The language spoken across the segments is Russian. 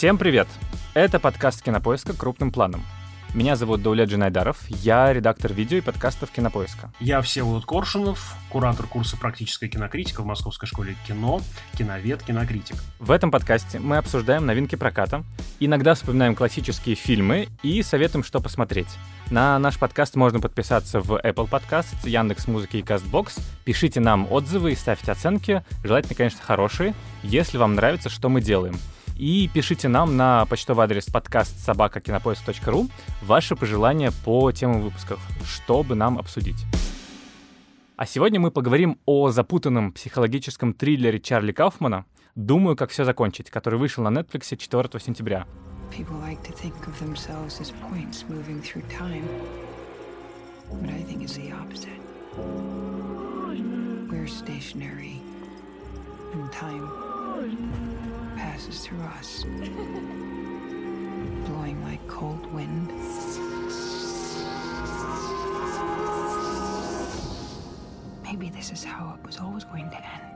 Всем привет! Это подкаст «Кинопоиска. Крупным планом». Меня зовут Даулет Джинайдаров, я редактор видео и подкастов «Кинопоиска». Я Всеволод Коршунов, куратор курса «Практическая кинокритика» в Московской школе кино, киновед, кинокритик. В этом подкасте мы обсуждаем новинки проката, иногда вспоминаем классические фильмы и советуем, что посмотреть. На наш подкаст можно подписаться в Apple Podcasts, Яндекс Музыки и Castbox. Пишите нам отзывы и ставьте оценки, желательно, конечно, хорошие, если вам нравится, что мы делаем. И пишите нам на почтовый адрес подкаст собакакинопоиск.ру ваши пожелания по темам выпусков, чтобы нам обсудить. А сегодня мы поговорим о запутанном психологическом триллере Чарли Кауфмана «Думаю, как все закончить», который вышел на Netflix 4 сентября. We're stationary in time passes through us, blowing like cold wind. Maybe this is how it was always going to end.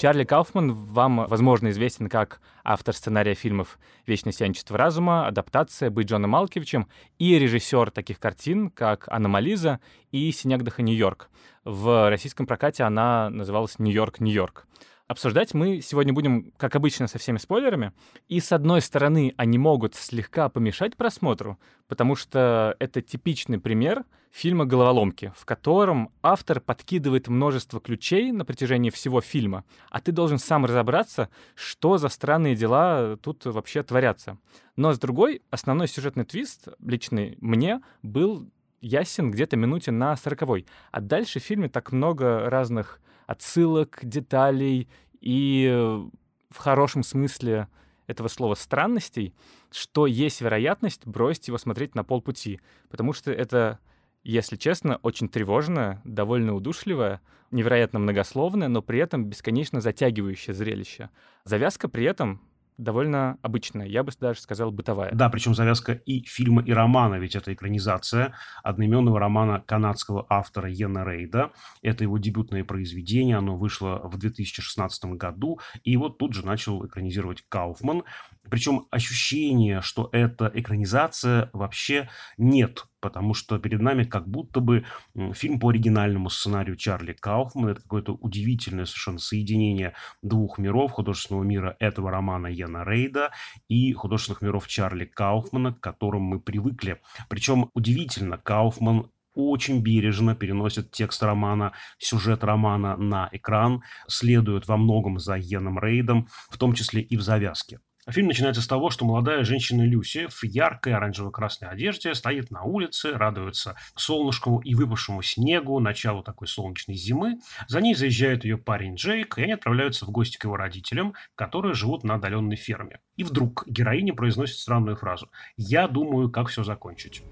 Чарли Кауфман вам, возможно, известен как автор сценария фильмов «Вечное сиянчество разума», «Адаптация», «Быть Джоном Малковичем» и режиссер таких картин, как «Аномализа» и «Синегдаха Нью-Йорк». В российском прокате она называлась «Нью-Йорк, Нью-Йорк». Обсуждать мы сегодня будем, как обычно, со всеми спойлерами. И, с одной стороны, они могут слегка помешать просмотру, потому что это типичный пример фильма «Головоломки», в котором автор подкидывает множество ключей на протяжении всего фильма, а ты должен сам разобраться, что за странные дела тут вообще творятся. Но, с другой, основной сюжетный твист, личный мне, был ясен где-то минуте на сороковой. А дальше в фильме так много разных отсылок, деталей и э, в хорошем смысле этого слова странностей, что есть вероятность бросить его смотреть на полпути, потому что это, если честно, очень тревожное, довольно удушливое, невероятно многословное, но при этом бесконечно затягивающее зрелище. Завязка при этом довольно обычная, я бы даже сказал, бытовая. Да, причем завязка и фильма, и романа, ведь это экранизация одноименного романа канадского автора Йена Рейда. Это его дебютное произведение, оно вышло в 2016 году, и вот тут же начал экранизировать Кауфман. Причем ощущение, что это экранизация, вообще нет потому что перед нами как будто бы фильм по оригинальному сценарию Чарли Кауфмана. Это какое-то удивительное совершенно соединение двух миров, художественного мира этого романа Яна Рейда и художественных миров Чарли Кауфмана, к которым мы привыкли. Причем удивительно, Кауфман очень бережно переносит текст романа, сюжет романа на экран, следует во многом за Йеном Рейдом, в том числе и в завязке. Фильм начинается с того, что молодая женщина Люси в яркой оранжево-красной одежде стоит на улице, радуется солнышку и выпавшему снегу, началу такой солнечной зимы. За ней заезжает ее парень Джейк, и они отправляются в гости к его родителям, которые живут на отдаленной ферме. И вдруг героиня произносит странную фразу «Я думаю, как все закончить».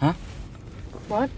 А?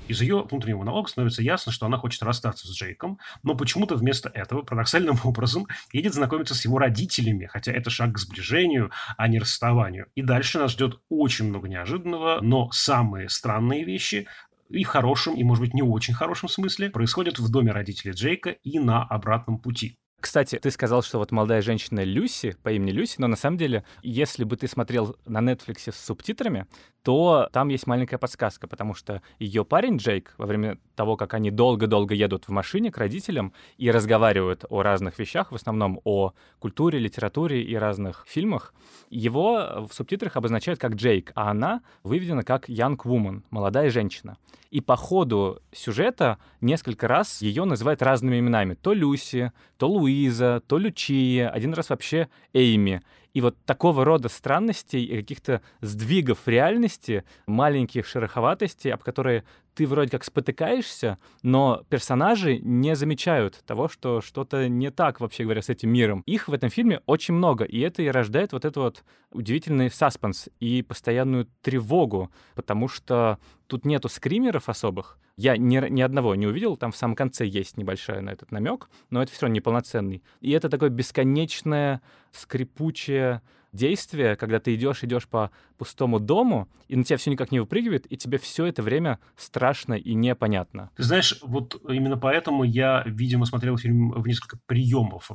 Из ее внутреннего монолога становится ясно, что она хочет расстаться с Джейком, но почему-то вместо этого парадоксальным образом едет знакомиться с его родителями, хотя это шаг к сближению, а не расставанию. И дальше нас ждет очень много неожиданного, но самые странные вещи и в хорошем, и, может быть, не очень хорошем смысле, происходят в доме родителей Джейка и на обратном пути. Кстати, ты сказал, что вот молодая женщина Люси, по имени Люси, но на самом деле, если бы ты смотрел на Netflix с субтитрами, то там есть маленькая подсказка, потому что ее парень Джейк во время того, как они долго-долго едут в машине к родителям и разговаривают о разных вещах, в основном о культуре, литературе и разных фильмах, его в субтитрах обозначают как Джейк, а она выведена как Young Woman, молодая женщина. И по ходу сюжета несколько раз ее называют разными именами. То Люси, то Луиза, то Лючия, один раз вообще Эйми. И вот такого рода странностей и каких-то сдвигов реальности, маленьких шероховатостей, об которые ты вроде как спотыкаешься, но персонажи не замечают того, что что-то не так, вообще говоря, с этим миром. Их в этом фильме очень много, и это и рождает вот этот вот удивительный саспенс и постоянную тревогу, потому что тут нету скримеров особых. Я ни, ни одного не увидел, там в самом конце есть небольшой на этот намек, но это все равно неполноценный. И это такое бесконечное, скрипучее, действие, когда ты идешь, идешь по пустому дому, и на тебя все никак не выпрыгивает, и тебе все это время страшно и непонятно. Ты знаешь, вот именно поэтому я, видимо, смотрел фильм в несколько приемов.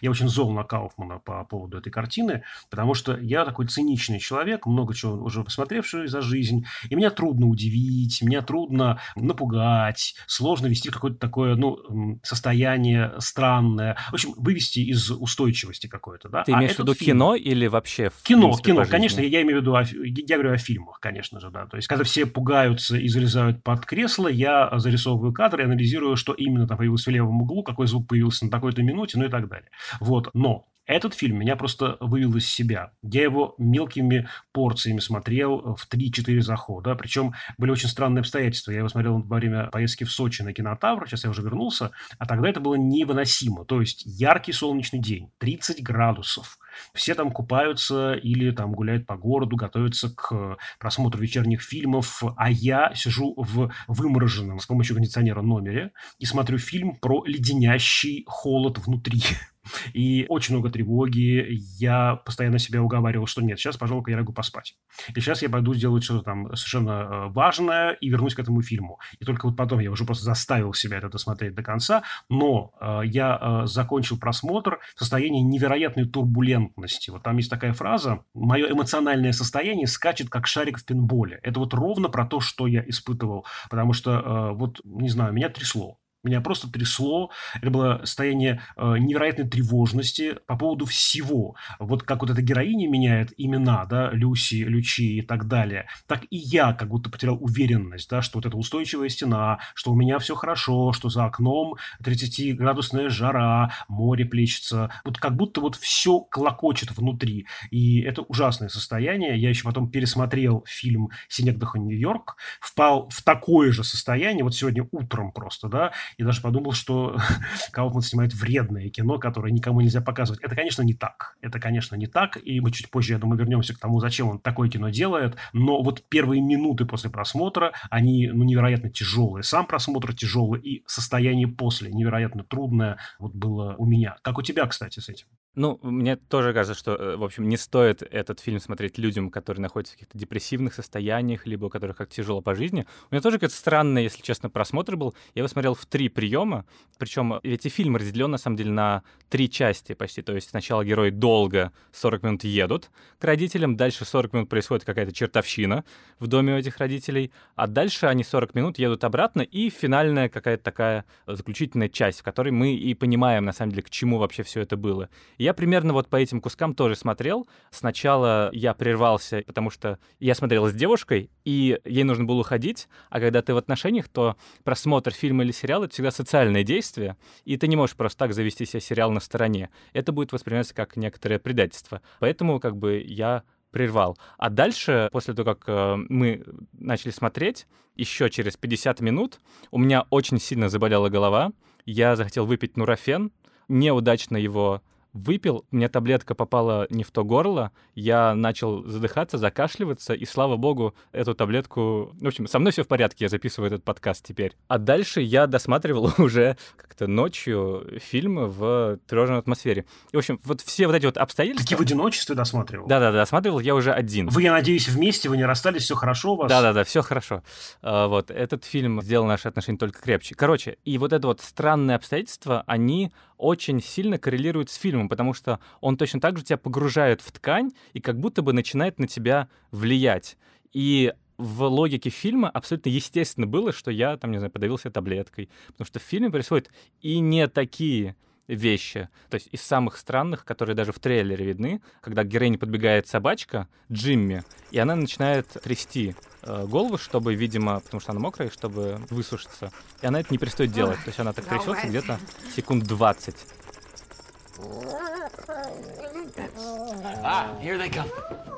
Я очень зол на Кауфмана по поводу этой картины, потому что я такой циничный человек, много чего уже посмотревший за жизнь, и меня трудно удивить, меня трудно напугать, сложно вести какое-то такое, ну, состояние странное. В общем, вывести из устойчивости какое-то, да. Ты а имеешь в виду фильм... кино или вообще в Кино, принципе, кино, конечно, я имею в виду, я говорю о фильмах, конечно же, да. То есть, когда все пугаются и залезают под кресло, я зарисовываю кадр и анализирую, что именно там появилось в левом углу, какой звук появился на такой-то минуте, ну и так далее. Вот, но этот фильм меня просто вывел из себя. Я его мелкими порциями смотрел в 3-4 захода. Причем были очень странные обстоятельства. Я его смотрел во время поездки в Сочи на кинотавр. Сейчас я уже вернулся. А тогда это было невыносимо. То есть яркий солнечный день, 30 градусов. Все там купаются или там гуляют по городу, готовятся к просмотру вечерних фильмов, а я сижу в вымороженном с помощью кондиционера номере и смотрю фильм про леденящий холод внутри. И очень много тревоги. Я постоянно себя уговаривал, что нет, сейчас, пожалуй, я лягу поспать. И сейчас я пойду сделать что-то там совершенно э, важное и вернусь к этому фильму. И только вот потом я уже просто заставил себя это досмотреть до конца. Но э, я э, закончил просмотр в состоянии невероятной турбулентности. Вот там есть такая фраза «Мое эмоциональное состояние скачет, как шарик в пинболе». Это вот ровно про то, что я испытывал. Потому что, э, вот, не знаю, меня трясло. Меня просто трясло. Это было состояние э, невероятной тревожности по поводу всего. Вот как вот эта героиня меняет имена, да, Люси, Лючи и так далее, так и я как будто потерял уверенность, да, что вот эта устойчивая стена, что у меня все хорошо, что за окном 30-градусная жара, море плещется. Вот как будто вот все клокочет внутри. И это ужасное состояние. Я еще потом пересмотрел фильм «Синекдаха Нью-Йорк», впал в такое же состояние, вот сегодня утром просто, да, и даже подумал, что Кауфман снимает вредное кино, которое никому нельзя показывать. Это, конечно, не так. Это, конечно, не так, и мы чуть позже, я думаю, вернемся к тому, зачем он такое кино делает, но вот первые минуты после просмотра, они ну, невероятно тяжелые. Сам просмотр тяжелый, и состояние после невероятно трудное вот было у меня. Как у тебя, кстати, с этим? Ну, мне тоже кажется, что, э, в общем, не стоит этот фильм смотреть людям, которые находятся в каких-то депрессивных состояниях, либо у которых как тяжело по жизни. У меня тоже какой-то странный, если честно, просмотр был. Я его смотрел в три приема, причем эти фильмы разделен, на самом деле, на три части почти. То есть сначала герои долго 40 минут едут к родителям, дальше 40 минут происходит какая-то чертовщина в доме у этих родителей, а дальше они 40 минут едут обратно, и финальная какая-то такая заключительная часть, в которой мы и понимаем, на самом деле, к чему вообще все это было. Я примерно вот по этим кускам тоже смотрел. Сначала я прервался, потому что я смотрел с девушкой, и ей нужно было уходить, а когда ты в отношениях, то просмотр фильма или сериала — это всегда социальное действие, и ты не можешь просто так завести себе сериал на стороне. Это будет восприниматься как некоторое предательство. Поэтому как бы я прервал. А дальше, после того, как э, мы начали смотреть, еще через 50 минут у меня очень сильно заболела голова. Я захотел выпить нурофен, неудачно его выпил, меня таблетка попала не в то горло, я начал задыхаться, закашливаться, и, слава богу, эту таблетку... В общем, со мной все в порядке, я записываю этот подкаст теперь. А дальше я досматривал уже как-то ночью фильмы в тревожной атмосфере. И, в общем, вот все вот эти вот обстоятельства... Такие в одиночестве досматривал? Да-да-да, досматривал я уже один. Вы, я надеюсь, вместе, вы не расстались, все хорошо у вас? Да-да-да, все хорошо. А, вот, этот фильм сделал наши отношения только крепче. Короче, и вот это вот странные обстоятельства, они очень сильно коррелируют с фильмом, потому что он точно так же тебя погружает в ткань и как будто бы начинает на тебя влиять. И в логике фильма абсолютно естественно было, что я, там, не знаю, подавился таблеткой. Потому что в фильме происходят и не такие вещи. То есть из самых странных, которые даже в трейлере видны, когда к героине подбегает собачка Джимми, и она начинает трясти э, голову, чтобы, видимо, потому что она мокрая, чтобы высушиться. И она это не перестает делать. То есть она так трясется где-то секунд 20. Ah,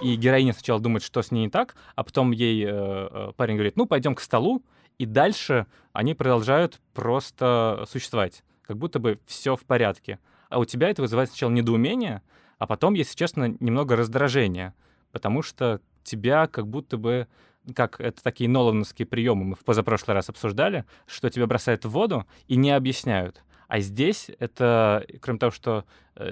и героиня сначала думает, что с ней не так, а потом ей э, э, парень говорит, ну, пойдем к столу, и дальше они продолжают просто существовать как будто бы все в порядке. А у тебя это вызывает сначала недоумение, а потом, если честно, немного раздражение, потому что тебя как будто бы как это такие нолановские приемы мы в позапрошлый раз обсуждали, что тебя бросают в воду и не объясняют. А здесь это, кроме того, что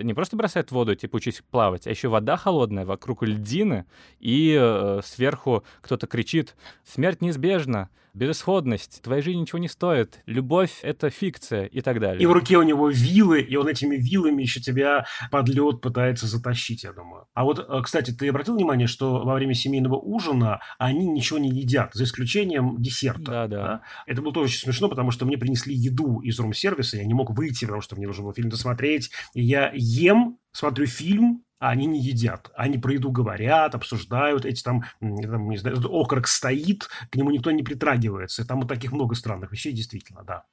не просто бросает в воду, типа учись плавать, а еще вода холодная, вокруг льдины, и э, сверху кто-то кричит «Смерть неизбежна! безысходность, твоя жизнь ничего не стоит, любовь — это фикция и так далее. И в руке у него вилы, и он этими вилами еще тебя под лед пытается затащить, я думаю. А вот, э, кстати, ты обратил внимание, что во время семейного ужина они ничего не едят, за исключением десерта. Да, да. да? Это было тоже очень смешно, потому что мне принесли еду из рум-сервиса, я не мог выйти, потому что мне нужно было фильм досмотреть. И я ем, смотрю фильм, а они не едят. Они про еду говорят, обсуждают, эти там, там не знаю, окорок стоит, к нему никто не притрагивается. Там вот таких много странных вещей, действительно, да.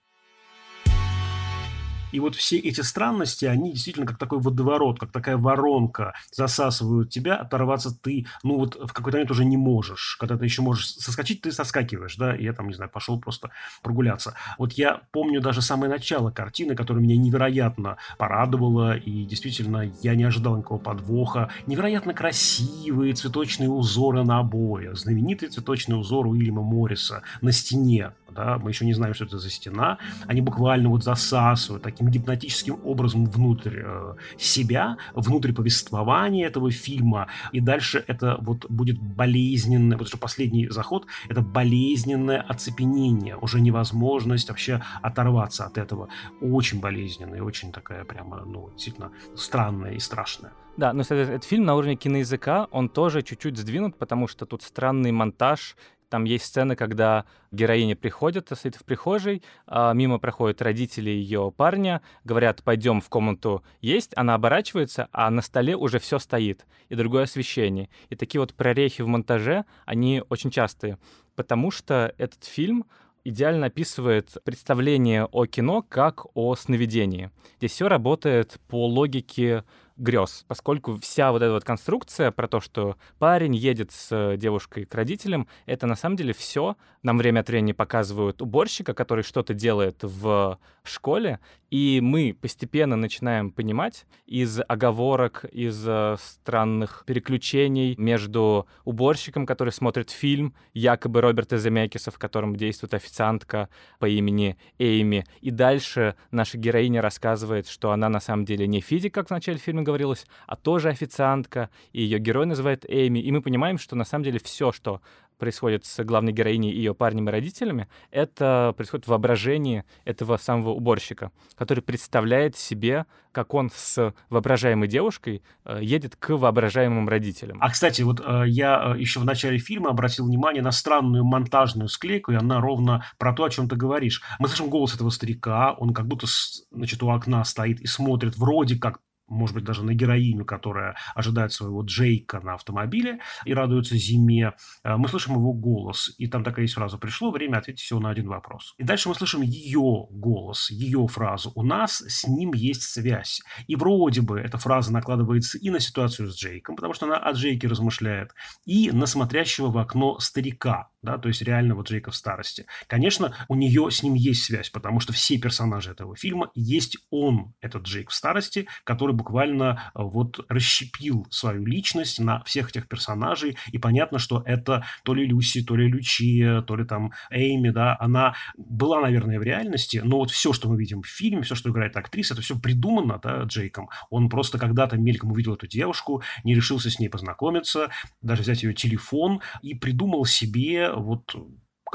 И вот все эти странности, они действительно как такой водоворот, как такая воронка засасывают тебя, оторваться ты, ну вот в какой-то момент уже не можешь. Когда ты еще можешь соскочить, ты соскакиваешь, да, я там, не знаю, пошел просто прогуляться. Вот я помню даже самое начало картины, которая меня невероятно порадовала, и действительно я не ожидал никакого подвоха. Невероятно красивые цветочные узоры на обоях, знаменитый цветочный узор Уильяма Морриса на стене, да, мы еще не знаем, что это за стена, они буквально вот засасывают таким гипнотическим образом внутрь э, себя, внутрь повествования этого фильма, и дальше это вот будет болезненное, вот что последний заход, это болезненное оцепенение, уже невозможность вообще оторваться от этого, очень болезненная очень такая прямо, ну, действительно странная и страшная. Да, но кстати, этот фильм на уровне киноязыка, он тоже чуть-чуть сдвинут, потому что тут странный монтаж, там есть сцены, когда героиня приходит, стоит в прихожей, а мимо проходят родители ее парня, говорят, пойдем в комнату есть, она оборачивается, а на столе уже все стоит, и другое освещение. И такие вот прорехи в монтаже, они очень частые, потому что этот фильм идеально описывает представление о кино как о сновидении. Здесь все работает по логике грез, поскольку вся вот эта вот конструкция про то, что парень едет с э, девушкой к родителям, это на самом деле все. Нам время от времени показывают уборщика, который что-то делает в школе, и мы постепенно начинаем понимать из оговорок, из э, странных переключений между уборщиком, который смотрит фильм, якобы Роберта Земекиса, в котором действует официантка по имени Эйми, и дальше наша героиня рассказывает, что она на самом деле не физик, как в начале фильма говорилось, а тоже официантка, и ее герой называет Эми, и мы понимаем, что на самом деле все, что происходит с главной героиней и ее парнем и родителями, это происходит в воображении этого самого уборщика, который представляет себе, как он с воображаемой девушкой э, едет к воображаемым родителям. А, кстати, вот э, я э, еще в начале фильма обратил внимание на странную монтажную склейку, и она ровно про то, о чем ты говоришь. Мы слышим голос этого старика, он как будто значит, у окна стоит и смотрит вроде как может быть, даже на героиню, которая ожидает своего Джейка на автомобиле и радуется зиме, э, мы слышим его голос. И там такая есть фраза «Пришло время ответить всего на один вопрос». И дальше мы слышим ее голос, ее фразу «У нас с ним есть связь». И вроде бы эта фраза накладывается и на ситуацию с Джейком, потому что она о Джейке размышляет, и на смотрящего в окно старика, да, то есть реального Джейка в старости. Конечно, у нее с ним есть связь, потому что все персонажи этого фильма есть он, этот Джейк в старости, который буквально э, вот расщепил свою личность на всех этих персонажей, и понятно, что это то ли Люси, то ли Лючия, то ли там Эйми, да, она была, наверное, в реальности, но вот все, что мы видим в фильме, все, что играет актриса, это все придумано, да, Джейком. Он просто когда-то мельком увидел эту девушку, не решился с ней познакомиться, даже взять ее телефон и придумал себе вот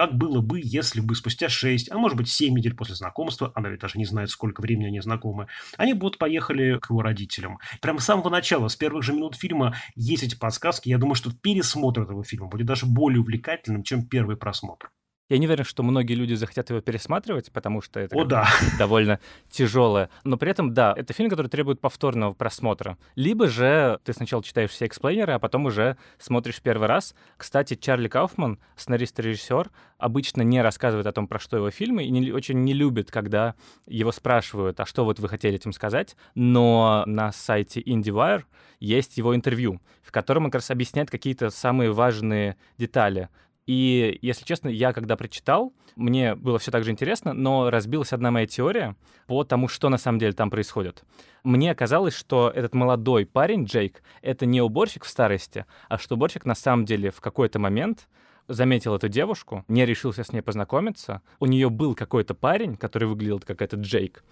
как было бы, если бы спустя 6, а может быть 7 недель после знакомства, она ведь даже не знает, сколько времени они знакомы, они будут поехали к его родителям. Прямо с самого начала, с первых же минут фильма есть эти подсказки. Я думаю, что пересмотр этого фильма будет даже более увлекательным, чем первый просмотр. Я не уверен, что многие люди захотят его пересматривать, потому что это О, да. довольно тяжелое. Но при этом, да, это фильм, который требует повторного просмотра. Либо же ты сначала читаешь все эксплейнеры, а потом уже смотришь первый раз. Кстати, Чарли Кауфман, сценарист и режиссер, обычно не рассказывает о том, про что его фильмы, и не, очень не любит, когда его спрашивают, а что вот вы хотели этим сказать. Но на сайте IndieWire есть его интервью, в котором он как раз объясняет какие-то самые важные детали и, если честно, я когда прочитал, мне было все так же интересно, но разбилась одна моя теория по тому, что на самом деле там происходит. Мне казалось, что этот молодой парень, Джейк, это не уборщик в старости, а что уборщик на самом деле в какой-то момент заметил эту девушку, не решился с ней познакомиться. У нее был какой-то парень, который выглядел как этот Джейк.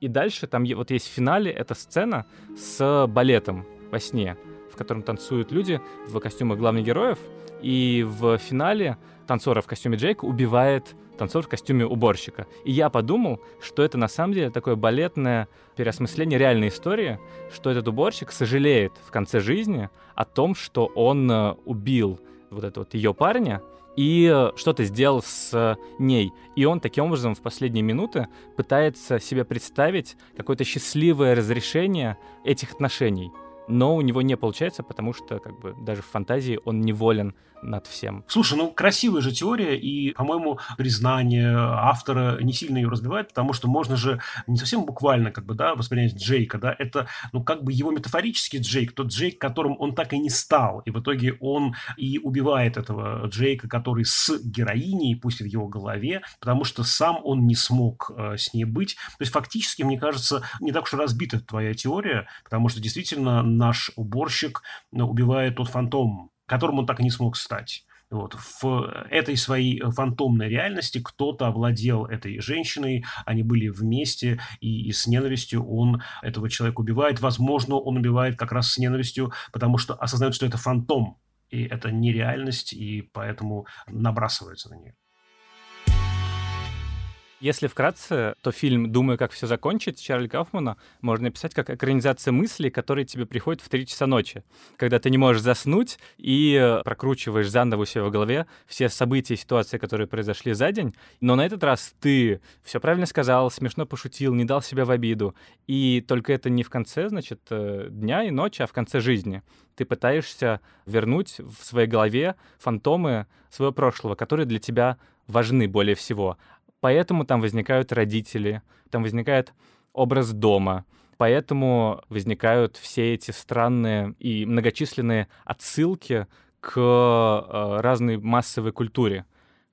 И дальше там вот есть в финале эта сцена с балетом во сне, в котором танцуют люди в костюмах главных героев. И в финале танцора в костюме Джейка убивает танцор в костюме уборщика. И я подумал, что это на самом деле такое балетное переосмысление реальной истории, что этот уборщик сожалеет в конце жизни о том, что он э, убил вот этого вот ее парня, и э, что-то сделал с ней. И он таким образом в последние минуты пытается себе представить какое-то счастливое разрешение этих отношений. Но у него не получается, потому что как бы даже в фантазии он неволен над всем. Слушай, ну красивая же теория, и, по-моему, признание автора не сильно ее разбивает, потому что можно же не совсем буквально как бы, да, воспринять Джейка, да, это, ну, как бы его метафорический Джейк, тот Джейк, которым он так и не стал, и в итоге он и убивает этого Джейка, который с героиней, пусть в его голове, потому что сам он не смог э, с ней быть. То есть фактически, мне кажется, не так уж разбита твоя теория, потому что действительно наш уборщик э, убивает тот фантом, которым он так и не смог стать. Вот. В этой своей фантомной реальности кто-то овладел этой женщиной, они были вместе, и, и с ненавистью он этого человека убивает. Возможно, он убивает как раз с ненавистью, потому что осознает, что это фантом, и это нереальность, и поэтому набрасывается на нее. Если вкратце, то фильм «Думаю, как все закончить» Чарли Кауфмана можно описать как экранизация мыслей, которые тебе приходят в 3 часа ночи, когда ты не можешь заснуть и прокручиваешь заново у себя в голове все события и ситуации, которые произошли за день, но на этот раз ты все правильно сказал, смешно пошутил, не дал себя в обиду, и только это не в конце, значит, э, дня и ночи, а в конце жизни. Ты пытаешься вернуть в своей голове фантомы своего прошлого, которые для тебя важны более всего. Поэтому там возникают родители, там возникает образ дома, поэтому возникают все эти странные и многочисленные отсылки к э, разной массовой культуре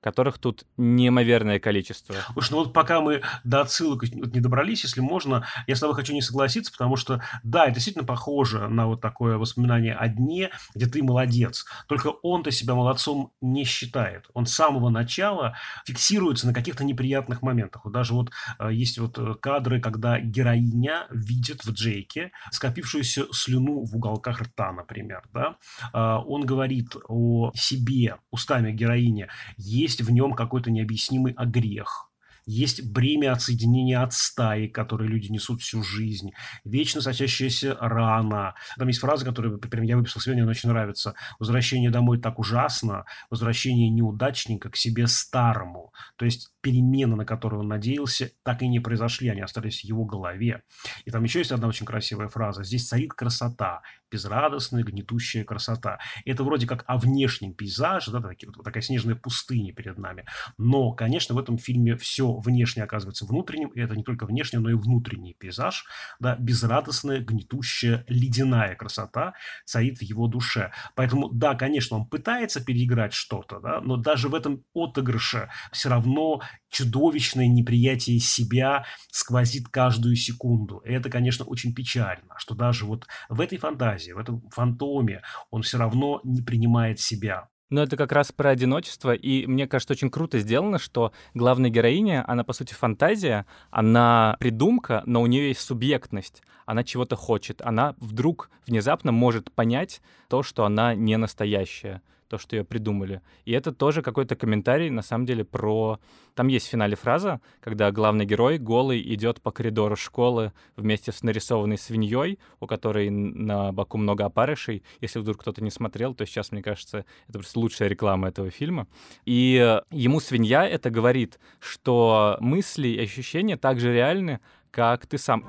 которых тут неимоверное количество. Уж ну вот пока мы до отсылок не добрались, если можно, я с тобой хочу не согласиться, потому что, да, это действительно похоже на вот такое воспоминание о дне, где ты молодец. Только он-то себя молодцом не считает. Он с самого начала фиксируется на каких-то неприятных моментах. Вот даже вот э, есть вот э, кадры, когда героиня видит в Джейке скопившуюся слюну в уголках рта, например, да. Э, он говорит о себе устами героини. Есть есть в нем какой-то необъяснимый огрех есть бремя отсоединения от стаи, которые люди несут всю жизнь, вечно сочащаяся рана. Там есть фраза, которую прям я выписал сегодня, она очень нравится. Возвращение домой так ужасно, возвращение неудачника к себе старому. То есть перемены, на которые он надеялся, так и не произошли, они остались в его голове. И там еще есть одна очень красивая фраза. Здесь царит красота, безрадостная, гнетущая красота. Это вроде как о внешнем пейзаже, да, такие, вот такая снежная пустыня перед нами. Но, конечно, в этом фильме все внешне оказывается внутренним, и это не только внешний, но и внутренний пейзаж, да, безрадостная, гнетущая, ледяная красота царит в его душе. Поэтому, да, конечно, он пытается переиграть что-то, да, но даже в этом отыгрыше все равно чудовищное неприятие себя сквозит каждую секунду. И это, конечно, очень печально, что даже вот в этой фантазии, в этом фантоме он все равно не принимает себя. Но это как раз про одиночество, и мне кажется, очень круто сделано, что главная героиня, она, по сути, фантазия, она придумка, но у нее есть субъектность, она чего-то хочет, она вдруг внезапно может понять то, что она не настоящая то, что ее придумали. И это тоже какой-то комментарий, на самом деле, про... Там есть в финале фраза, когда главный герой голый идет по коридору школы вместе с нарисованной свиньей, у которой на боку много опарышей. Если вдруг кто-то не смотрел, то сейчас, мне кажется, это просто лучшая реклама этого фильма. И ему свинья это говорит, что мысли и ощущения так же реальны, как ты сам.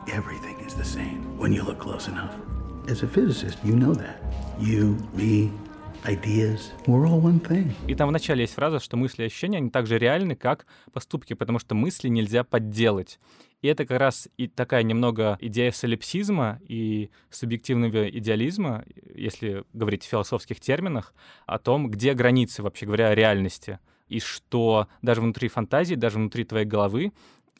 You know that. You, me, ideas. We're all one thing. И там вначале есть фраза, что мысли и ощущения, они так же реальны, как поступки, потому что мысли нельзя подделать. И это как раз и такая немного идея солипсизма и субъективного идеализма, если говорить в философских терминах, о том, где границы, вообще говоря, реальности. И что даже внутри фантазии, даже внутри твоей головы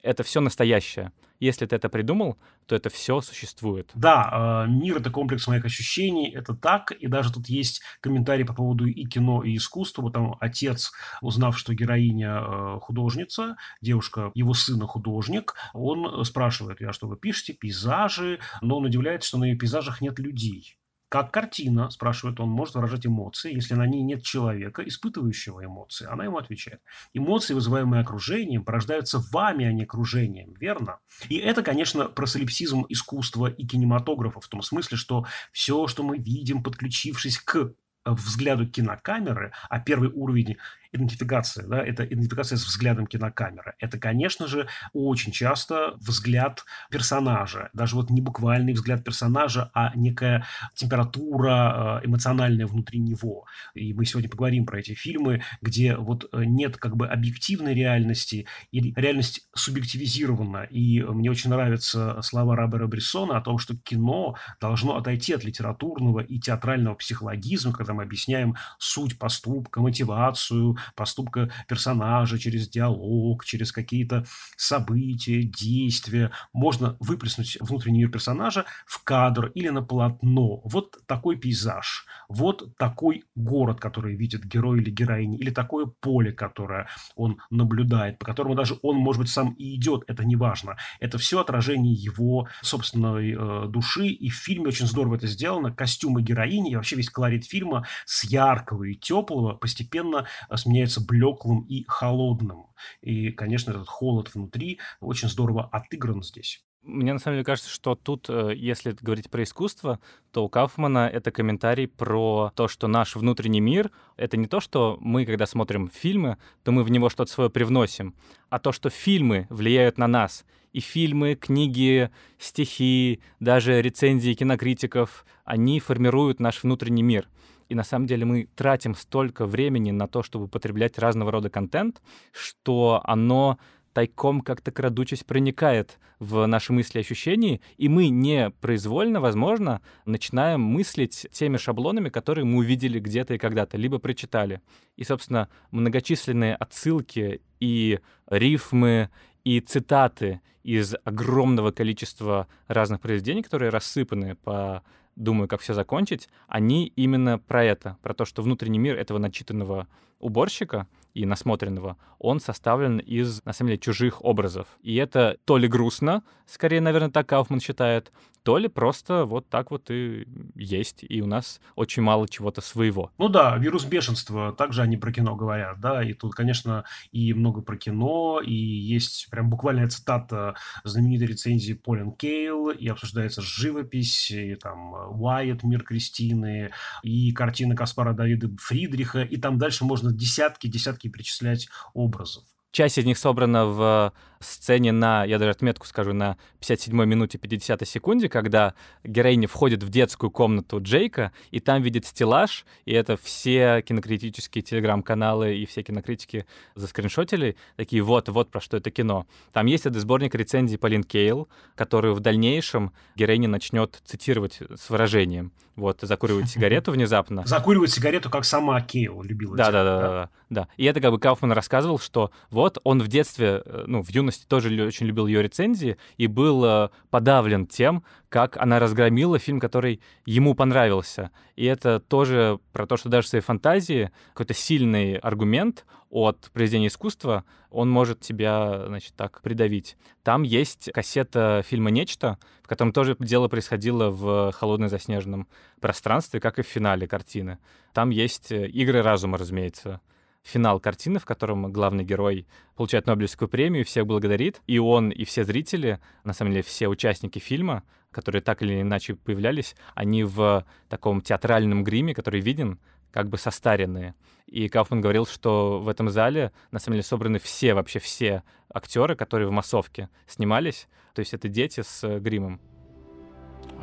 это все настоящее. Если ты это придумал, то это все существует. Да, э, мир — это комплекс моих ощущений, это так, и даже тут есть комментарий по поводу и кино, и искусства. Вот там отец, узнав, что героиня э, художница, девушка, его сына художник, он спрашивает, я что, вы пишете пейзажи? Но он удивляется, что на ее пейзажах нет людей. Как картина, спрашивает он, может выражать эмоции, если на ней нет человека, испытывающего эмоции? Она ему отвечает. Эмоции, вызываемые окружением, порождаются вами, а не окружением, верно? И это, конечно, про солипсизм искусства и кинематографа, в том смысле, что все, что мы видим, подключившись к взгляду кинокамеры, а первый уровень идентификация, да, это идентификация с взглядом кинокамеры. Это, конечно же, очень часто взгляд персонажа, даже вот не буквальный взгляд персонажа, а некая температура э, эмоциональная внутри него. И мы сегодня поговорим про эти фильмы, где вот э, нет как бы объективной реальности, и реальность субъективизирована. И мне очень нравятся слова Робера Брессона о том, что кино должно отойти от литературного и театрального психологизма, когда мы объясняем суть поступка, мотивацию, поступка персонажа, через диалог, через какие-то события, действия. Можно выплеснуть внутренний мир персонажа в кадр или на полотно. Вот такой пейзаж, вот такой город, который видит герой или героиня, или такое поле, которое он наблюдает, по которому даже он, может быть, сам и идет, это не важно. Это все отражение его собственной э, души, и в фильме очень здорово это сделано. Костюмы героини и вообще весь колорит фильма с яркого и теплого постепенно сменяется меняется блеклым и холодным. И, конечно, этот холод внутри очень здорово отыгран здесь. Мне на самом деле кажется, что тут, э, если говорить про искусство, то у Кауфмана это комментарий про то, что наш внутренний мир — это не то, что мы, когда смотрим фильмы, то мы в него что-то свое привносим, а то, что фильмы влияют на нас. И фильмы, книги, стихи, даже рецензии кинокритиков, они формируют наш внутренний мир. И на самом деле мы тратим столько времени на то, чтобы потреблять разного рода контент, что оно тайком как-то крадучись проникает в наши мысли и ощущения, и мы непроизвольно, возможно, начинаем мыслить теми шаблонами, которые мы увидели где-то и когда-то, либо прочитали. И, собственно, многочисленные отсылки и рифмы, и цитаты из огромного количества разных произведений, которые рассыпаны по думаю, как все закончить, они именно про это, про то, что внутренний мир этого начитанного уборщика и насмотренного, он составлен из, на самом деле, чужих образов. И это то ли грустно, скорее, наверное, так Кауфман считает, то ли просто вот так вот и есть, и у нас очень мало чего-то своего. Ну да, вирус бешенства, также они про кино говорят, да, и тут, конечно, и много про кино, и есть прям буквальная цитата знаменитой рецензии Полин Кейл, и обсуждается живопись, и там Уайет, Мир Кристины, и картина Каспара Давида Фридриха, и там дальше можно десятки-десятки перечислять образов. Часть из них собрана в сцене на, я даже отметку скажу, на 57 минуте 50 секунде, когда героиня входит в детскую комнату Джейка, и там видит стеллаж, и это все кинокритические телеграм-каналы и все кинокритики заскриншотили, такие вот, вот про что это кино. Там есть этот сборник рецензий Полин Кейл, которую в дальнейшем героиня начнет цитировать с выражением. Вот, закуривает сигарету внезапно. Закуривает сигарету, как сама Кейл любила. Да, да, да, да, да. И это как бы Кауфман рассказывал, что вот он в детстве, э, ну, в юности юности тоже очень любил ее рецензии и был э, подавлен тем, как она разгромила фильм, который ему понравился. И это тоже про то, что даже в своей фантазии какой-то сильный аргумент от произведения искусства, он может тебя, значит, так придавить. Там есть кассета фильма «Нечто», в котором тоже дело происходило в холодно заснеженном пространстве, как и в финале картины. Там есть э, игры разума, разумеется финал картины, в котором главный герой получает Нобелевскую премию, всех благодарит, и он, и все зрители, на самом деле все участники фильма, которые так или иначе появлялись, они в таком театральном гриме, который виден, как бы состаренные. И Кауфман говорил, что в этом зале на самом деле собраны все, вообще все актеры, которые в массовке снимались. То есть это дети с гримом.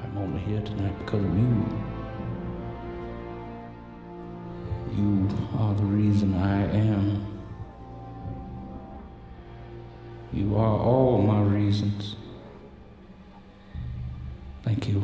I'm only here. You are the reason I am. You are all my reasons. Thank you.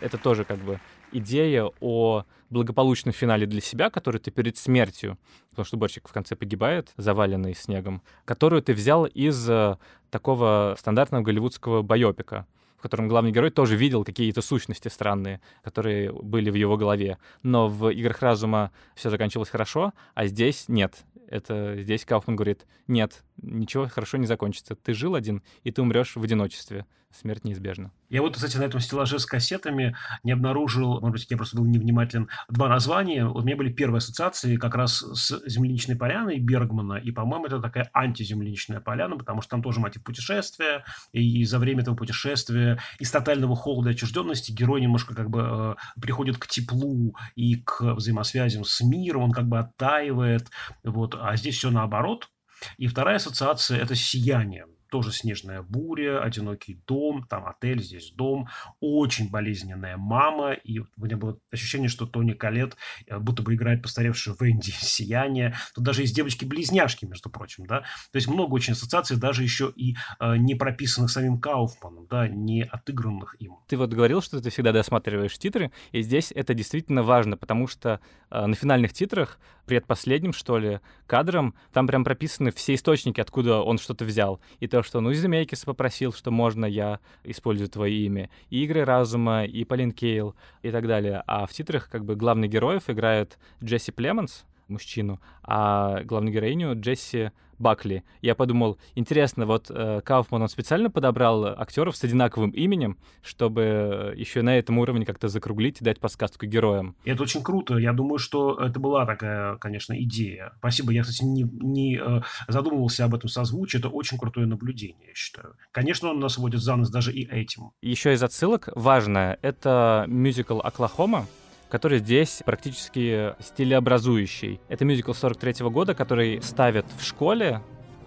Это тоже как бы идея о благополучном финале для себя, который ты перед смертью, потому что Борчик в конце погибает, заваленный снегом, которую ты взял из э, такого стандартного голливудского байопика в котором главный герой тоже видел какие-то сущности странные, которые были в его голове. Но в «Играх разума» все заканчивалось хорошо, а здесь нет. Это здесь Кауфман говорит, нет, ничего хорошо не закончится. Ты жил один, и ты умрешь в одиночестве. Смерть неизбежна. Я вот, кстати, на этом стеллаже с кассетами не обнаружил, может быть, я просто был невнимателен, два названия. Вот у меня были первые ассоциации как раз с «Земляничной поляной» Бергмана, и, по-моему, это такая антиземляничная поляна, потому что там тоже мотив путешествия, и за время этого путешествия из тотального холода и отчужденности герой немножко как бы э, приходит к теплу и к взаимосвязям с миром, он как бы оттаивает, вот, а здесь все наоборот. И вторая ассоциация – это сияние тоже снежная буря, одинокий дом, там отель, здесь дом, очень болезненная мама, и у меня было ощущение, что Тони Калет э, будто бы играет постаревшую Венди «Сияние», тут даже есть девочки-близняшки, между прочим, да, то есть много очень ассоциаций, даже еще и э, не прописанных самим Кауфманом, да, не отыгранных им. Ты вот говорил, что ты всегда досматриваешь титры, и здесь это действительно важно, потому что э, на финальных титрах, предпоследним, что ли, кадром, там прям прописаны все источники, откуда он что-то взял, и то, что, ну, из Земейкиса попросил, что можно я использую твое имя, и Игры Разума, и Полин Кейл, и так далее. А в титрах как бы главных героев играет Джесси Племонс, мужчину, а главную героиню Джесси Бакли. Я подумал, интересно, вот э, Кауфман, он специально подобрал актеров с одинаковым именем, чтобы еще на этом уровне как-то закруглить и дать подсказку героям. Это очень круто. Я думаю, что это была такая, конечно, идея. Спасибо. Я, кстати, не, не э, задумывался об этом созвучии. Это очень крутое наблюдение, я считаю. Конечно, он нас водит за нос даже и этим. Еще из отсылок важное — это мюзикл «Оклахома», который здесь практически стилеобразующий. Это мюзикл 43 -го года, который ставят в школе,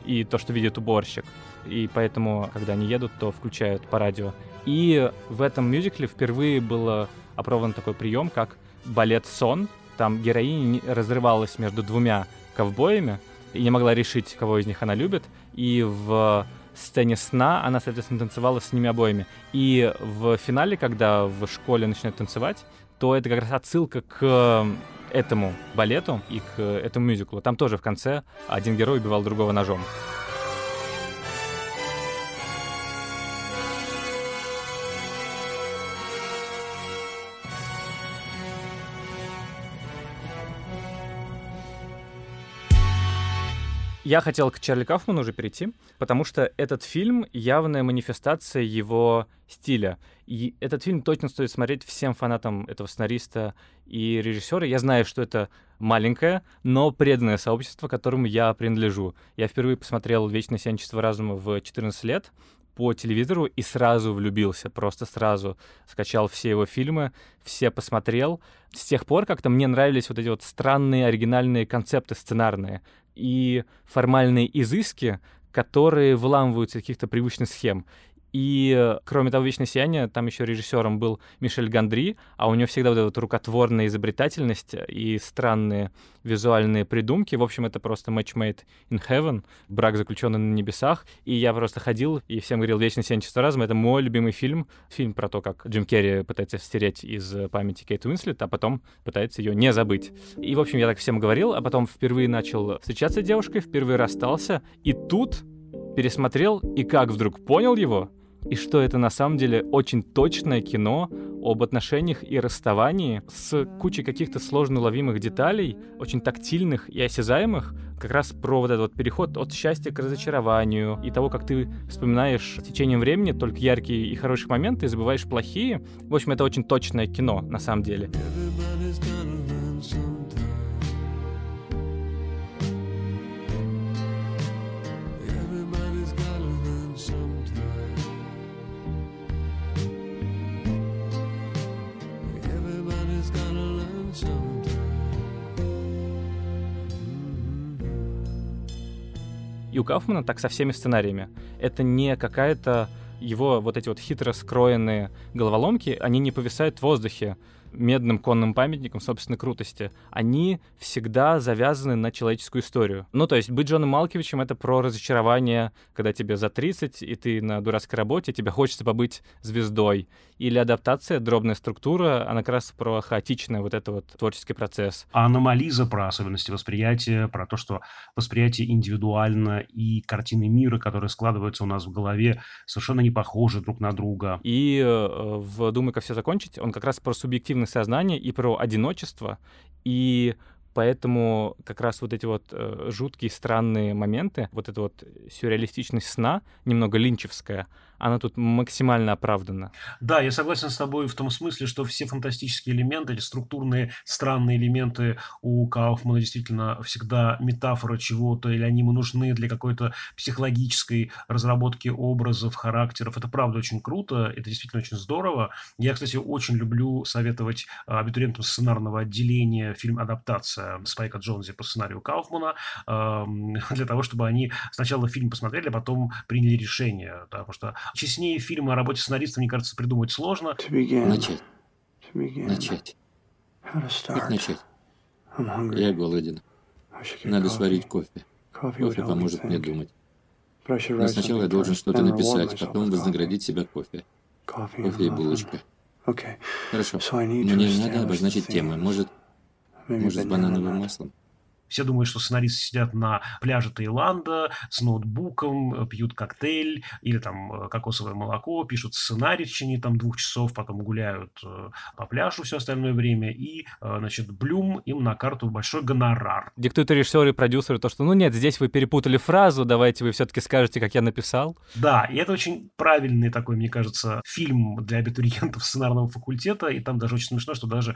и то, что видит уборщик. И поэтому, когда они едут, то включают по радио. И в этом мюзикле впервые был опробован такой прием, как балет «Сон». Там героиня разрывалась между двумя ковбоями и не могла решить, кого из них она любит. И в сцене сна она, соответственно, танцевала с ними обоими. И в финале, когда в школе начинают танцевать, то это как раз отсылка к этому балету и к этому мюзиклу. Там тоже в конце один герой убивал другого ножом. Я хотел к Чарли Кафману уже перейти, потому что этот фильм — явная манифестация его стиля. И этот фильм точно стоит смотреть всем фанатам этого сценариста и режиссера. Я знаю, что это маленькое, но преданное сообщество, которому я принадлежу. Я впервые посмотрел «Вечное сиянчество разума» в 14 лет, по телевизору и сразу влюбился, просто сразу скачал все его фильмы, все посмотрел. С тех пор как-то мне нравились вот эти вот странные оригинальные концепты сценарные и формальные изыски, которые выламываются из каких-то привычных схем. И, кроме того, «Вечное сияние», там еще режиссером был Мишель Гандри, а у него всегда вот эта вот рукотворная изобретательность и странные визуальные придумки. В общем, это просто match made in heaven, брак, заключенный на небесах. И я просто ходил и всем говорил «Вечное сияние чувства разума» — это мой любимый фильм. Фильм про то, как Джим Керри пытается стереть из памяти Кейт Уинслет, а потом пытается ее не забыть. И, в общем, я так всем говорил, а потом впервые начал встречаться с девушкой, впервые расстался. И тут пересмотрел, и как вдруг понял его, и что это на самом деле очень точное кино об отношениях и расставании с кучей каких-то сложно ловимых деталей, очень тактильных и осязаемых, как раз про вот этот вот переход от счастья к разочарованию и того, как ты вспоминаешь с течением времени только яркие и хорошие моменты и забываешь плохие. В общем, это очень точное кино на самом деле. У Кауфмана так со всеми сценариями. Это не какая-то его вот эти вот хитро скроенные головоломки, они не повисают в воздухе. Медным конным памятником собственной крутости, они всегда завязаны на человеческую историю. Ну, то есть быть Джоном Малковичем — это про разочарование, когда тебе за 30, и ты на дурацкой работе, тебе хочется побыть звездой. Или адаптация, дробная структура, она как раз про хаотичный вот это вот творческий процесс. А аномализа про особенности восприятия, про то, что восприятие индивидуально и картины мира, которые складываются у нас в голове, совершенно не похожи друг на друга. И э, в «Думай, как все закончить» он как раз про субъективное сознание и про одиночество, и Поэтому как раз вот эти вот э, жуткие, странные моменты, вот эта вот сюрреалистичность сна, немного линчевская, она тут максимально оправдана. Да, я согласен с тобой в том смысле, что все фантастические элементы или структурные странные элементы у Кауфмана действительно всегда метафора чего-то, или они ему нужны для какой-то психологической разработки образов, характеров. Это правда очень круто, это действительно очень здорово. Я, кстати, очень люблю советовать а, абитуриентам сценарного отделения фильм «Адаптация» Спайка Джонзи по сценарию Кауфмана, для того, чтобы они сначала фильм посмотрели, а потом приняли решение. Потому что честнее фильма о работе сценариста, мне кажется, придумать сложно. Начать. Начать. Как начать? Я голоден. Надо сварить кофе. Кофе поможет мне думать. Но сначала я должен что-то написать, потом вознаградить себя кофе. Кофе и булочка. Хорошо. Мне надо обозначить темы. Может, может, с банановым маслом? Все думают, что сценаристы сидят на пляже Таиланда с ноутбуком, пьют коктейль или там э, кокосовое молоко, пишут сценарий в течение там двух часов, потом гуляют э, по пляжу все остальное время, и, э, значит, Блюм им на карту большой гонорар. Диктуют режиссеры и продюсеры то, что, ну нет, здесь вы перепутали фразу, давайте вы все-таки скажете, как я написал. Да, и это очень правильный такой, мне кажется, фильм для абитуриентов сценарного факультета, и там даже очень смешно, что даже,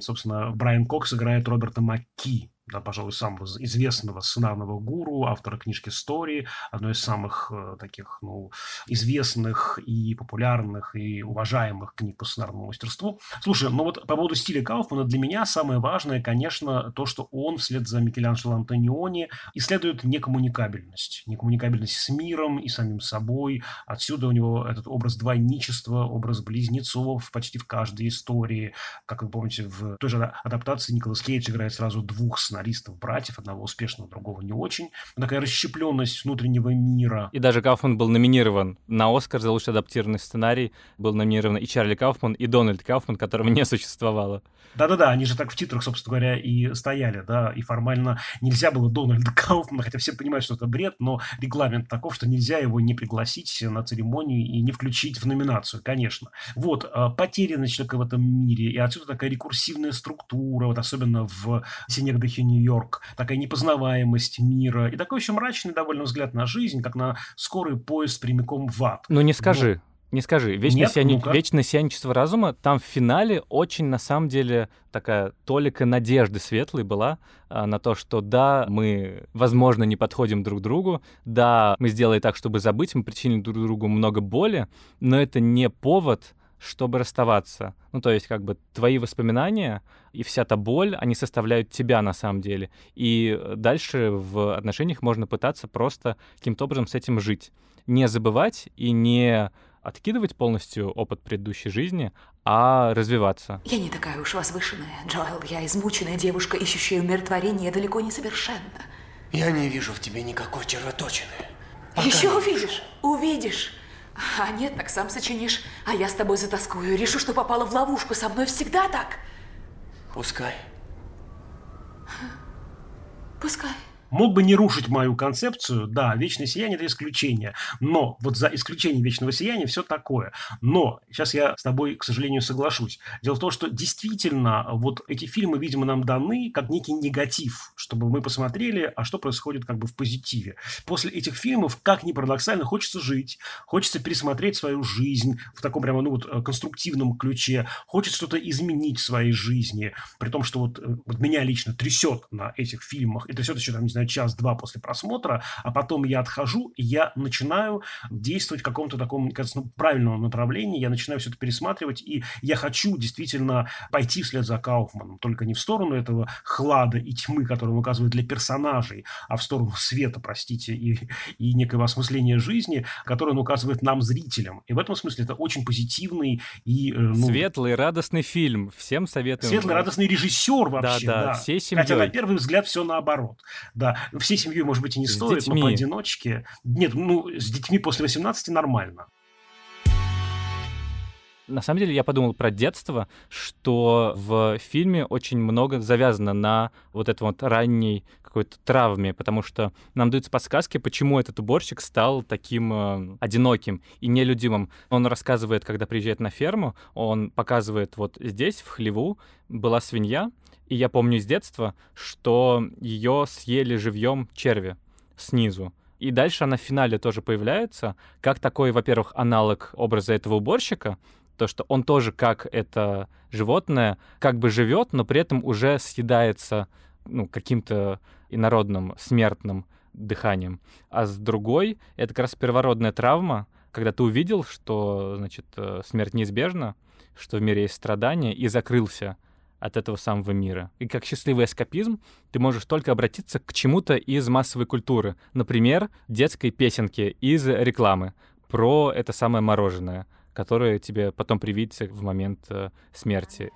собственно, Брайан Кокс играет Роберта Макки, да, пожалуй, самого известного сценарного гуру, автора книжки «Стори», одной из самых э, таких, ну, известных и популярных, и уважаемых книг по сценарному мастерству. Слушай, ну вот по поводу стиля Кауфмана для меня самое важное, конечно, то, что он вслед за Микеланджело Антониони исследует некоммуникабельность. Некоммуникабельность с миром и самим собой. Отсюда у него этот образ двойничества, образ близнецов почти в каждой истории. Как вы помните, в той же адаптации Николас Кейдж играет сразу двух сценаристов, братьев, одного успешного, другого не очень. Такая расщепленность внутреннего мира. И даже Кауфман был номинирован на Оскар за лучший адаптированный сценарий. Был номинирован и Чарли Кауфман, и Дональд Кауфман, которого не существовало. Да-да-да, они же так в титрах, собственно говоря, и стояли, да, и формально нельзя было Дональда Кауфмана, хотя все понимают, что это бред, но регламент таков, что нельзя его не пригласить на церемонию и не включить в номинацию, конечно. Вот, а, потерянность человека в этом мире, и отсюда такая рекурсивная структура, вот особенно в «Синегдахе Нью-Йорк», такая непознаваемость мира, и такой еще мрачный довольно взгляд на жизнь, как на скорый поезд прямиком в ад. Ну не скажи. Но... Не скажи, вечное, Нет, сияни... ну вечное сияничество разума, там в финале очень, на самом деле, такая толика надежды светлой была а, на то, что да, мы, возможно, не подходим друг другу, да, мы сделали так, чтобы забыть, мы причинили друг другу много боли, но это не повод, чтобы расставаться. Ну, то есть, как бы, твои воспоминания и вся та боль, они составляют тебя на самом деле. И дальше в отношениях можно пытаться просто каким-то образом с этим жить. Не забывать и не откидывать полностью опыт предыдущей жизни, а развиваться. Я не такая уж возвышенная, Джоэл. Я измученная девушка, ищущая умиротворение, далеко не совершенна. Я не вижу в тебе никакой червоточины. Пока Еще увидишь, увидишь. А нет, так сам сочинишь. А я с тобой затаскую. Решу, что попала в ловушку. Со мной всегда так. Пускай. Пускай мог бы не рушить мою концепцию, да, вечное сияние – это исключение, но вот за исключение вечного сияния все такое. Но сейчас я с тобой, к сожалению, соглашусь. Дело в том, что действительно вот эти фильмы, видимо, нам даны как некий негатив, чтобы мы посмотрели, а что происходит как бы в позитиве. После этих фильмов, как ни парадоксально, хочется жить, хочется пересмотреть свою жизнь в таком прямо, ну вот, э, конструктивном ключе, хочется что-то изменить в своей жизни, при том, что вот, э, вот меня лично трясет на этих фильмах, и трясет еще, там, не знаю, знаю, час-два после просмотра, а потом я отхожу, и я начинаю действовать в каком-то таком, кажется, ну, правильном направлении, я начинаю все это пересматривать, и я хочу действительно пойти вслед за Кауфманом, только не в сторону этого хлада и тьмы, который он указывает для персонажей, а в сторону света, простите, и, и некого осмысления жизни, которое он указывает нам, зрителям. И в этом смысле это очень позитивный и... Э, ну, Светлый, радостный фильм. Всем советую. Светлый, радостный режиссер вообще, да. да, да. всей семьей. Хотя на первый взгляд все наоборот. Да, всей семьей, может быть, и не с стоит, детьми. но поодиночке. Нет, ну, с детьми после 18 нормально на самом деле я подумал про детство, что в фильме очень много завязано на вот этом вот ранней какой-то травме, потому что нам даются подсказки, почему этот уборщик стал таким э, одиноким и нелюдимым. Он рассказывает, когда приезжает на ферму, он показывает вот здесь, в хлеву, была свинья, и я помню с детства, что ее съели живьем черви снизу. И дальше она в финале тоже появляется, как такой, во-первых, аналог образа этого уборщика, то, что он тоже как это животное как бы живет, но при этом уже съедается ну, каким-то инородным, смертным дыханием. А с другой, это как раз первородная травма, когда ты увидел, что, значит, э, смерть неизбежна, что в мире есть страдания, и закрылся от этого самого мира. И как счастливый эскапизм ты можешь только обратиться к чему-то из массовой культуры. Например, детской песенки из рекламы про это самое мороженое которое тебе потом привидится в момент э, смерти.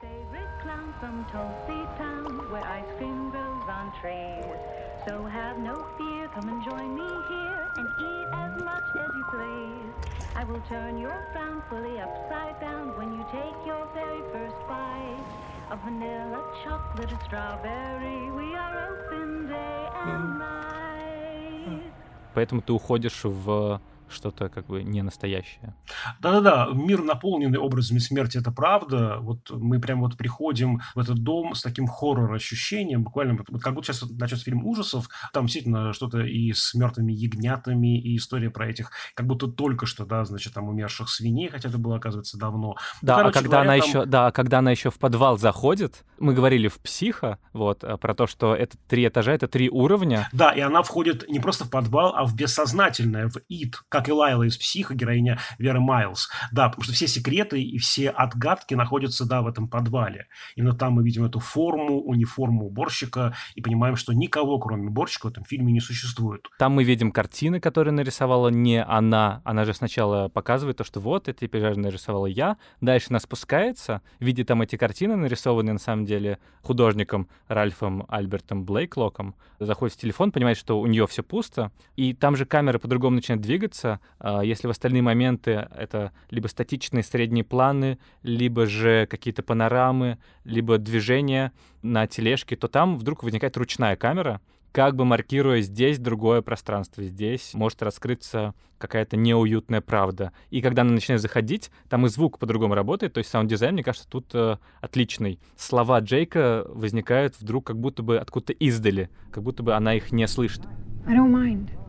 I will turn your frown fully upside down when you take your very first bite of vanilla, chocolate, or strawberry. We are open day and night. Поэтому ты уходишь в что-то как бы не настоящее. Да-да-да, мир, наполненный образами смерти, это правда. Вот мы прям вот приходим в этот дом с таким хоррор-ощущением, буквально, вот как будто сейчас начнется фильм ужасов, там действительно что-то и с мертвыми ягнятами, и история про этих, как будто только что, да, значит, там умерших свиней, хотя это было, оказывается, давно. Да, ну, а когда говоря, она там... еще, да, а когда она еще в подвал заходит, мы говорили в «Психо», вот, э, про то, что это три этажа, это три уровня. Да, и она входит не просто в подвал, а в бессознательное, в ид, как и Лайла из «Психа», героиня Веры Майлз. Да, потому что все секреты и все отгадки находятся, да, в этом подвале. Именно там мы видим эту форму, униформу уборщика и понимаем, что никого, кроме уборщика, в этом фильме не существует. Там мы видим картины, которые нарисовала не она. Она же сначала показывает то, что вот, эти пейзажи нарисовала я. Дальше она спускается, видит там эти картины, нарисованные на самом деле художником Ральфом Альбертом Блейклоком. Заходит в телефон, понимает, что у нее все пусто. И там же камера по-другому начинает двигаться, двигаться, а, если в остальные моменты это либо статичные средние планы, либо же какие-то панорамы, либо движения на тележке, то там вдруг возникает ручная камера, как бы маркируя здесь другое пространство, здесь может раскрыться какая-то неуютная правда. И когда она начинает заходить, там и звук по-другому работает, то есть саунд-дизайн, мне кажется, тут э, отличный. Слова Джейка возникают вдруг как будто бы откуда-то издали, как будто бы она их не слышит. I don't mind.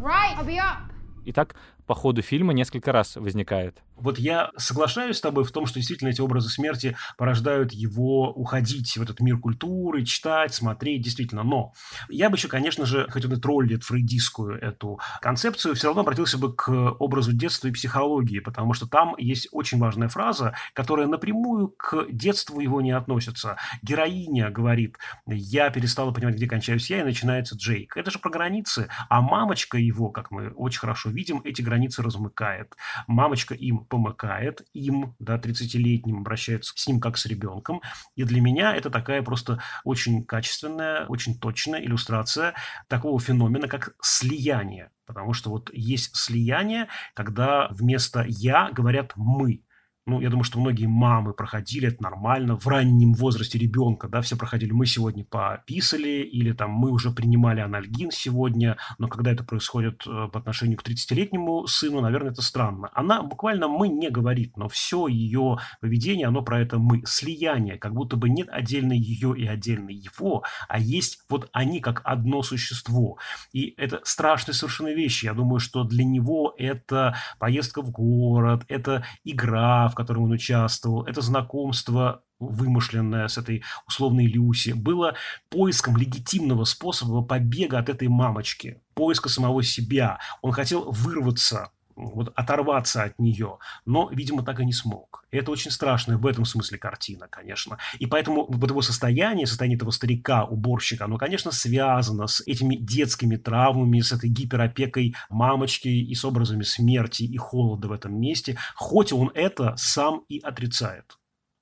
Right, I'll be up. И так по ходу фильма несколько раз возникает. Вот я соглашаюсь с тобой в том, что действительно эти образы смерти порождают его уходить в этот мир культуры, читать, смотреть, действительно. Но я бы еще, конечно же, хоть он и троллит фрейдистскую эту концепцию, все равно обратился бы к образу детства и психологии, потому что там есть очень важная фраза, которая напрямую к детству его не относится. Героиня говорит, я перестала понимать, где кончаюсь я, и начинается Джейк. Это же про границы, а мамочка его, как мы очень хорошо видим, эти границы размыкает. Мамочка им помыкает, им, да, 30-летним, обращается с ним как с ребенком. И для меня это такая просто очень качественная, очень точная иллюстрация такого феномена, как слияние. Потому что вот есть слияние, когда вместо «я» говорят «мы». Ну, я думаю, что многие мамы проходили это нормально в раннем возрасте ребенка, да, все проходили, мы сегодня пописали, или там мы уже принимали анальгин сегодня, но когда это происходит э, по отношению к 30-летнему сыну, наверное, это странно. Она буквально «мы» не говорит, но все ее поведение, оно про это «мы». Слияние, как будто бы нет отдельно ее и отдельно его, а есть вот они как одно существо. И это страшные совершенно вещи. Я думаю, что для него это поездка в город, это игра, в котором он участвовал, это знакомство вымышленное с этой условной Люси, было поиском легитимного способа побега от этой мамочки, поиска самого себя. Он хотел вырваться вот оторваться от нее, но, видимо, так и не смог. Это очень страшная в этом смысле картина, конечно. И поэтому вот его состояние, состояние этого старика, уборщика, оно, конечно, связано с этими детскими травмами, с этой гиперопекой мамочки и с образами смерти и холода в этом месте, хоть он это сам и отрицает.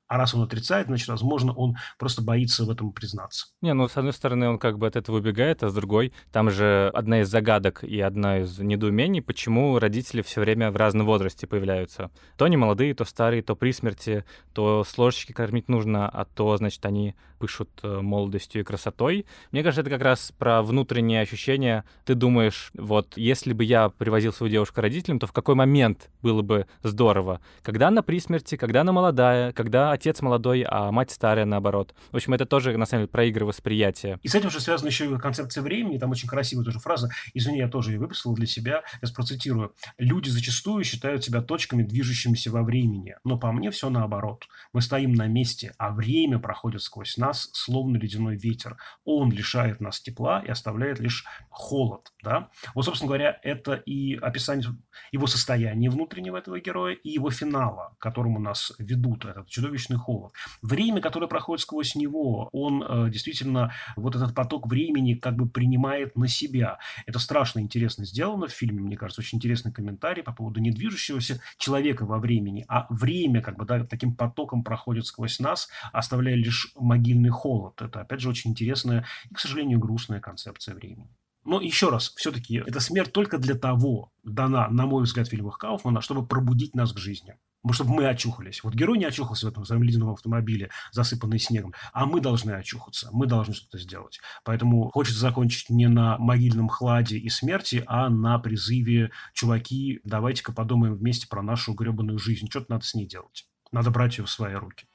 А раз он отрицает, значит, возможно, он просто боится в этом признаться. Не, ну, с одной стороны, он как бы от этого убегает, а с другой, там же одна из загадок и одна из недоумений, почему родители все время в разном возрасте появляются. То они молодые, то старые, то при смерти, то с ложечки кормить нужно, а то, значит, они пышут э, молодостью и красотой. Мне кажется, это как раз про внутренние ощущения. Ты думаешь, вот, если бы я привозил свою девушку родителям, то в какой момент было бы здорово? Когда она при смерти, когда она молодая, когда отец молодой, а мать старая, наоборот. В общем, это тоже, на самом деле, про игры восприятия. И с этим же связана еще концепция времени. Там очень красивая тоже фраза. Извини, я тоже ее выписал для себя. Я процитирую. Люди зачастую считают себя точками, движущимися во времени. Но по мне все наоборот. Мы стоим на месте, а время проходит сквозь нас, словно ледяной ветер. Он лишает нас тепла и оставляет лишь холод. Да? Вот, собственно говоря, это и описание его состояния внутреннего этого героя, и его финала, к которому нас ведут. Этот чудовищный холод. Время, которое проходит сквозь него, он э, действительно вот этот поток времени как бы принимает на себя. Это страшно интересно сделано в фильме, мне кажется, очень интересный комментарий по поводу недвижущегося человека во времени, а время как бы да, таким потоком проходит сквозь нас, оставляя лишь могильный холод. Это, опять же, очень интересная и, к сожалению, грустная концепция времени. Но еще раз, все-таки эта смерть только для того дана, на мой взгляд, в фильмах Кауфмана, чтобы пробудить нас к жизни чтобы мы очухались. Вот герой не очухался в этом своем ледяном автомобиле, засыпанный снегом, а мы должны очухаться, мы должны что-то сделать. Поэтому хочется закончить не на могильном хладе и смерти, а на призыве «Чуваки, давайте-ка подумаем вместе про нашу гребаную жизнь, что-то надо с ней делать». Надо брать ее в свои руки.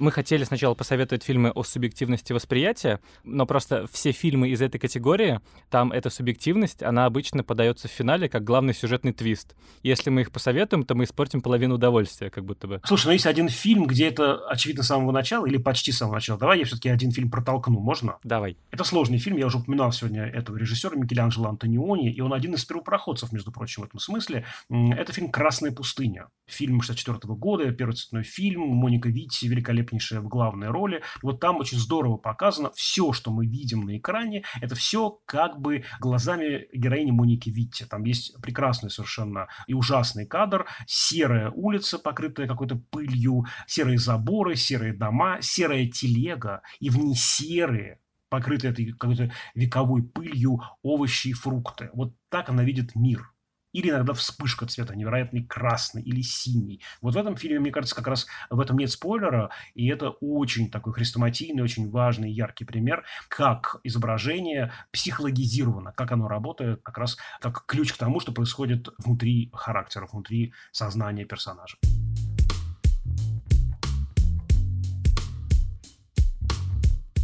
Мы хотели сначала посоветовать фильмы о субъективности восприятия, но просто все фильмы из этой категории, там эта субъективность, она обычно подается в финале как главный сюжетный твист. Если мы их посоветуем, то мы испортим половину удовольствия, как будто бы. Слушай, ну есть один фильм, где это очевидно с самого начала или почти с самого начала. Давай я все-таки один фильм протолкну, можно? Давай. Это сложный фильм, я уже упоминал сегодня этого режиссера Микеланджело Антониони, и он один из первопроходцев, между прочим, в этом смысле. Это фильм «Красная пустыня». Фильм 64 года, первый цветной фильм, Моника Витти, великолепнейшая в главной роли. Вот там очень здорово показано все, что мы видим на экране, это все как бы глазами героини Моники Витти. Там есть прекрасный совершенно и ужасный кадр, серая улица, покрытая какой-то пылью, серые заборы, серые дома, серая телега, и в ней серые покрытые этой какой-то вековой пылью овощи и фрукты. Вот так она видит мир. Или иногда вспышка цвета, невероятный красный или синий. Вот в этом фильме, мне кажется, как раз в этом нет спойлера, и это очень такой хрестоматийный, очень важный, яркий пример, как изображение психологизировано, как оно работает, как раз как ключ к тому, что происходит внутри характера, внутри сознания персонажа.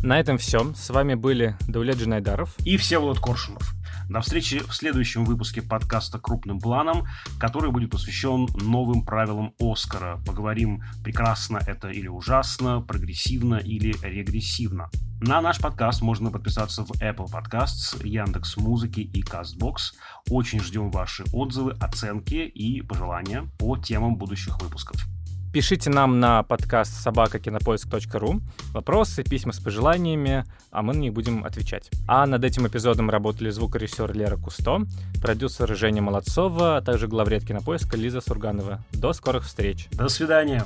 На этом все. С вами были Давлет Джинайдаров и Всеволод Коршунов. До встречи в следующем выпуске подкаста «Крупным планом», который будет посвящен новым правилам Оскара. Поговорим, прекрасно это или ужасно, прогрессивно или регрессивно. На наш подкаст можно подписаться в Apple Podcasts, Яндекс Музыки и Castbox. Очень ждем ваши отзывы, оценки и пожелания по темам будущих выпусков. Пишите нам на подкаст собакакинопоиск.ру вопросы, письма с пожеланиями, а мы на них будем отвечать. А над этим эпизодом работали звукорежиссер Лера Кусто, продюсер Женя Молодцова, а также главред кинопоиска Лиза Сурганова. До скорых встреч. До свидания.